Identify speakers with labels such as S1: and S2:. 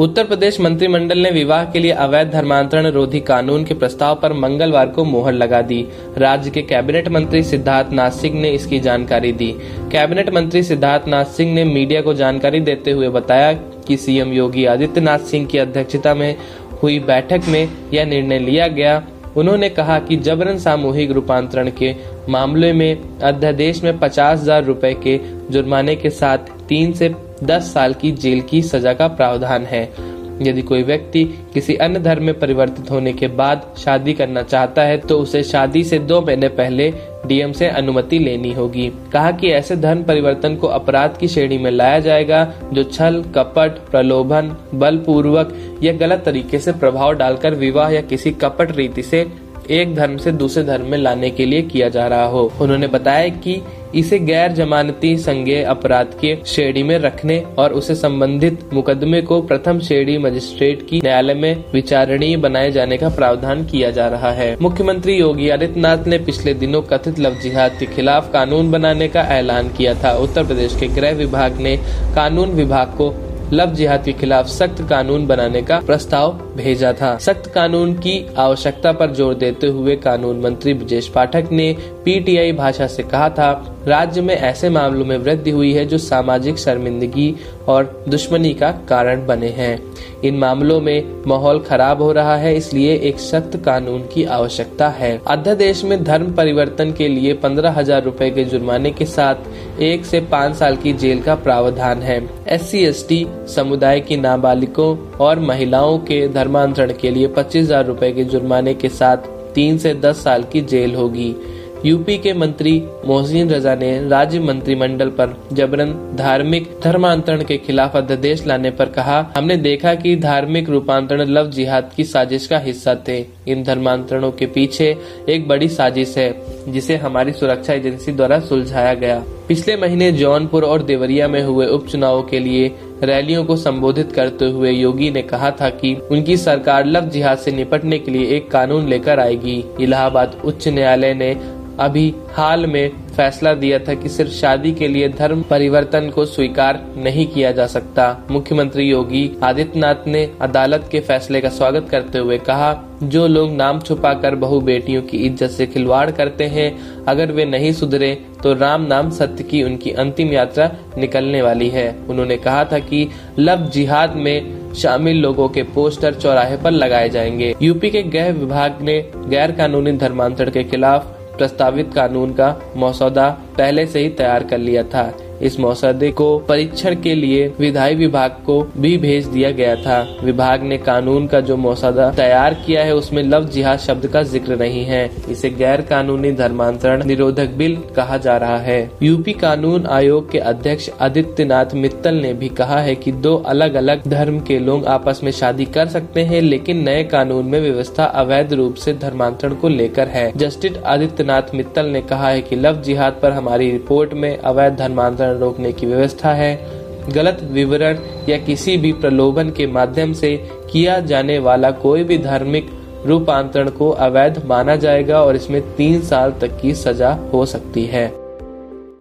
S1: उत्तर प्रदेश मंत्रिमंडल ने विवाह के लिए अवैध धर्मांतरण रोधी कानून के प्रस्ताव पर मंगलवार को मोहर लगा दी। राज्य के कैबिनेट मंत्री सिद्धार्थ नाथ सिंह ने इसकी जानकारी दी। कैबिनेट मंत्री सिद्धार्थ नाथ सिंह ने मीडिया को जानकारी देते हुए बताया कि सीएम योगी आदित्यनाथ सिंह की अध्यक्षता में हुई बैठक में यह निर्णय लिया गया। उन्होंने कहा कि जबरन सामूहिक रूपांतरण के मामले में अध्यादेश में पचास हज़ार रूपए के जुर्माने के साथ तीन से दस साल की जेल की सजा का प्रावधान है। यदि कोई व्यक्ति किसी अन्य धर्म में परिवर्तित होने के बाद शादी करना चाहता है तो उसे शादी से दो महीने पहले डीएम से अनुमति लेनी होगी। कहा कि ऐसे धर्म परिवर्तन को अपराध की श्रेणी में लाया जाएगा, जो छल, कपट, प्रलोभन, बलपूर्वक या गलत तरीके से प्रभाव डालकर विवाह या किसी कपट रीति से एक धर्म से दूसरे धर्म में लाने के लिए किया जा रहा हो। उन्होंने बताया कि इसे गैर जमानती संज्ञेय अपराध के श्रेणी में रखने और उसे संबंधित मुकदमे को प्रथम श्रेणी मजिस्ट्रेट की न्यायालय में विचारणीय बनाए जाने का प्रावधान किया जा रहा है। मुख्यमंत्री योगी आदित्यनाथ ने पिछले दिनों कथित लव जिहाद के खिलाफ कानून बनाने का ऐलान किया था। उत्तर प्रदेश के गृह विभाग ने कानून विभाग को लव जिहाद के खिलाफ सख्त कानून बनाने का प्रस्ताव भेजा था। सख्त कानून की आवश्यकता पर ज़ोर देते हुए कानून मंत्री ब्रजेश पाठक ने पीटीआई भाषा से कहा था, राज्य में ऐसे मामलों में वृद्धि हुई है जो सामाजिक शर्मिंदगी और दुश्मनी का कारण बने हैं। इन मामलों में माहौल खराब हो रहा है, इसलिए एक सख्त कानून की आवश्यकता है। अध्यादेश में धर्म परिवर्तन के लिए पंद्रह हज़ार रूपए के जुर्माने के साथ एक से पाँच साल की जेल का प्रावधान है। एस सी समुदाय की नाबालिगों और महिलाओं के धर्मांतरण के लिए पच्चीस हज़ार रूपए के जुर्माने के साथ तीन से दस साल की जेल होगी। यूपी के मंत्री मोहसिन रजा ने राज्य मंत्रिमंडल पर जबरन धार्मिक धर्मांतरण के खिलाफ अध्यादेश लाने पर कहा। हमने देखा कि धार्मिक रूपांतरण लव जिहाद की साजिश का हिस्सा थे। इन धर्मांतरणों के पीछे एक बड़ी साजिश है, जिसे हमारी सुरक्षा एजेंसी द्वारा सुलझाया गया। पिछले महीने जौनपुर और देवरिया में हुए उपचुनावों के लिए रैलियों को संबोधित करते हुए योगी ने कहा था कि उनकी सरकार लव जिहाद से निपटने के लिए एक कानून लेकर आएगी। इलाहाबाद उच्च न्यायालय ने अभी हाल में फैसला दिया था कि सिर्फ़ शादी के लिए धर्म परिवर्तन को स्वीकार नहीं किया जा सकता। मुख्यमंत्री योगी आदित्यनाथ ने अदालत के फैसले का स्वागत करते हुए कहा, जो लोग नाम छुपाकर बहु बेटियों की इज़्ज़त से खिलवाड़ करते हैं, अगर वे नहीं सुधरे तो राम नाम सत्य की उनकी अंतिम यात्रा निकलने वाली है। उन्होंने कहा था कि लव जिहाद में शामिल लोगों के पोस्टर चौराहे पर लगाए जाएँगे। यूपी के गृह विभाग ने गैर कानूनी धर्मांतरण के खिलाफ प्रस्तावित कानून का मसौदा पहले से ही तैयार कर लिया था। इस मसौदे को परीक्षण के लिए विधायी विभाग को भी भेज दिया गया था। विभाग ने कानून का जो मसौदा तैयार किया है, उसमें लव जिहाद शब्द का ज़िक्र नहीं है। इसे गैर कानूनी धर्मांतरण निरोधक बिल कहा जा रहा है। यूपी कानून आयोग के अध्यक्ष आदित्यनाथ मित्तल ने भी कहा है कि दो अलग अलग धर्म के लोग आपस में शादी कर सकते हैं, लेकिन नए कानून में व्यवस्था अवैध रूप से धर्मांतरण को लेकर है। जस्टिस आदित्यनाथ मित्तल ने कहा है कि लव जिहाद पर हमारी रिपोर्ट में अवैध धर्मांतरण प्रसारण रोकने की व्यवस्था है। गलत विवरण या किसी भी प्रलोभन के माध्यम से किया जाने वाला कोई भी धार्मिक रूपांतरण को अवैध माना जाएगा और इसमें तीन साल तक की सजा हो सकती है।